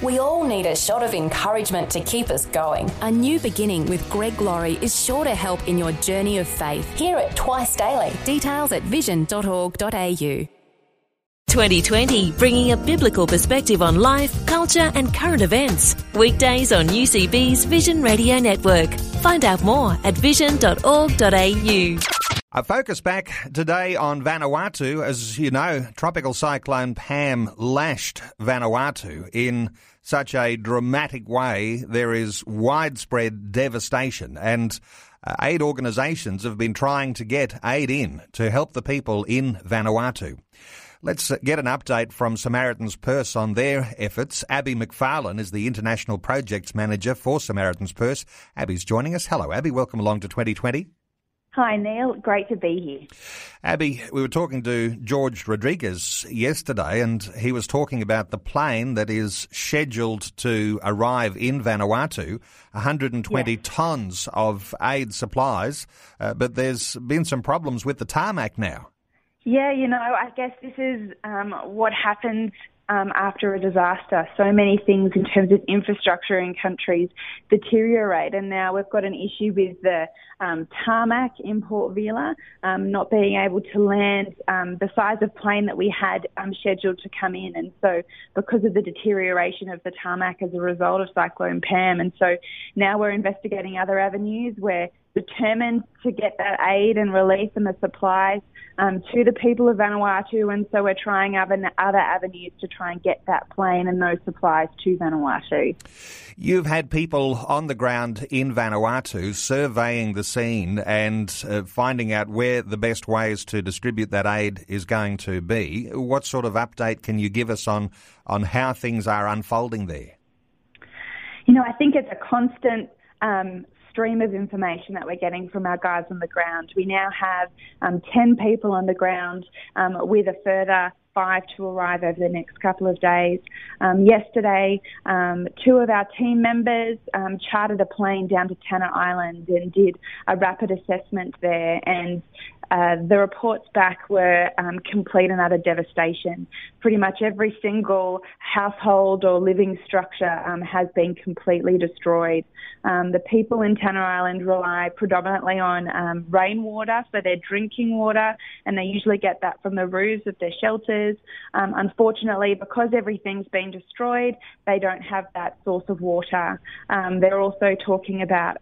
We all need a shot of encouragement to keep us going. A new beginning with Greg Laurie is sure to help in your journey of faith. Hear it twice daily. Details at vision.org.au. 2020, bringing a biblical perspective on life, culture, and current events. Weekdays on UCB's Vision Radio Network. Find out more at vision.org.au. A focus back today on Vanuatu. As you know, Tropical Cyclone Pam lashed Vanuatu in such a dramatic way. There is widespread devastation and uh, aid organisations have been trying to get aid in to help the people in Vanuatu. Let's get an update from Samaritan's Purse on their efforts. Abby McFarlane is the International Projects Manager for Samaritan's Purse. Abby's joining us. Hello, Abby. Welcome along to 2020. Hi, Neil. Great to be here. Abby, we were talking to George Rodriguez yesterday, and he was talking about the plane that is scheduled to arrive in Vanuatu, 120 yes. tonnes of aid supplies, uh, but there's been some problems with the tarmac now. Yeah, you know, I guess this is um, what happens um, after a disaster. So many things in terms of infrastructure in countries deteriorate, and now we've got an issue with the um, tarmac in Port Vila um, not being able to land um, the size of plane that we had um, scheduled to come in, and so because of the deterioration of the tarmac as a result of Cyclone Pam, and so now we're investigating other avenues. We're determined to get that aid and relief and the supplies um, to the people of Vanuatu, and so we're trying other, other avenues to try and get that plane and those supplies to Vanuatu. You've had people on the ground in Vanuatu surveying the scene and uh, finding out where the best ways to distribute that aid is going to be. What sort of update can you give us on, on how things are unfolding there? You know, I think it's a constant um, stream of information that we're getting from our guys on the ground. We now have um, 10 people on the ground um, with a further five to arrive over the next couple of days. Um, yesterday, um, two of our team members um, chartered a plane down to Tanna Island and did a rapid assessment there. And uh, the reports back were um, complete and utter devastation. Pretty much every single household or living structure um, has been completely destroyed. Um, the people in Tanna Island rely predominantly on rainwater for their drinking water, and they usually get that from the roofs of their shelters. Um, unfortunately, because everything's been destroyed, they don't have that source of water. Um, they're also talking about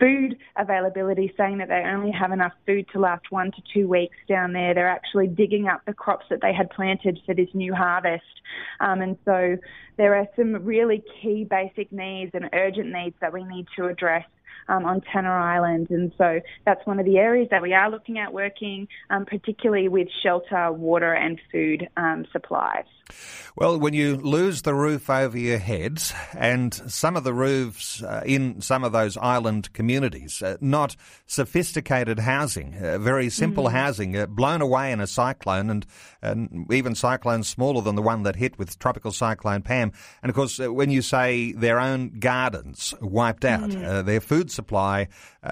food availability, saying that they only have enough food to last one to two weeks down there. They're actually digging up the crops that they had planted for this new harvest. Um, and so there are some really key basic needs and urgent needs that we need to address um, on Tanna Island. And so that's one of the areas that we are looking at working, um, particularly with shelter, water, and food um, supplies. Well, when you lose the roof over your head, and some of the roofs uh, in some of those island communities, uh, not sophisticated housing, uh, very simple mm. housing, uh, blown away in a cyclone, and, and even cyclones smaller than the one that hit with Tropical Cyclone Pam. And of course, uh, when you say their own gardens wiped out, mm. their food supply,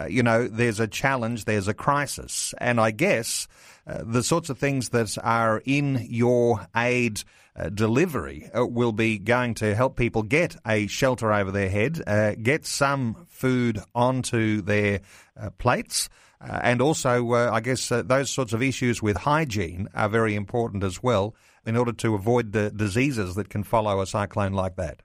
you know, there's a challenge, there's a crisis. And I guess the sorts of things that are in your aid uh, delivery uh, will be going to help people get a shelter over their head, uh, get some food onto their uh, plates. And also, I guess those sorts of issues with hygiene are very important as well in order to avoid the diseases that can follow a cyclone like that.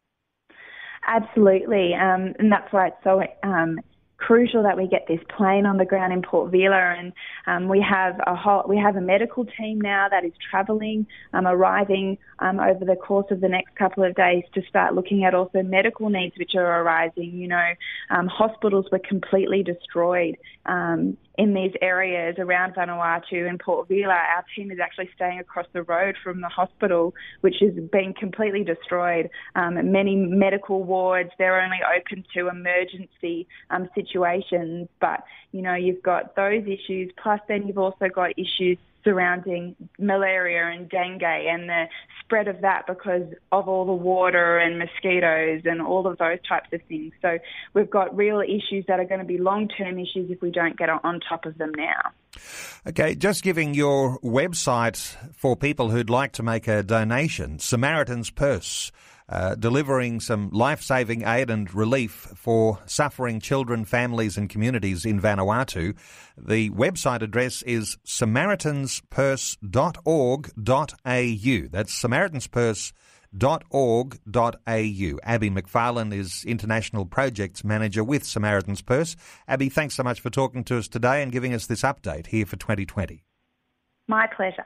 Absolutely, um, and that's why it's so um, crucial that we get this plane on the ground in Port Vila, and um, we have a whole, we have a medical team now that is travelling, um, arriving um, over the course of the next couple of days to start looking at also medical needs which are arising. You know, um, hospitals were completely destroyed um, in these areas around Vanuatu and Port Vila. Our team is actually staying across the road from the hospital, which has been completely destroyed. Um, many medical wards, they're only open to emergency um, situations, but you know, you've got those issues, plus then you've also got issues surrounding malaria and dengue and the spread of that because of all the water and mosquitoes and all of those types of things. So we've got real issues that are going to be long term issues if we don't get on top of them now. Okay, just giving your website for people who'd like to make a donation, Samaritan's Purse. Uh, delivering some life saving aid and relief for suffering children, families, and communities in Vanuatu. The website address is samaritanspurse.org.au. That's samaritanspurse.org.au. Abby McFarlane is International Projects Manager with Samaritan's Purse. Abby, thanks so much for talking to us today and giving us this update here for 2020. My pleasure.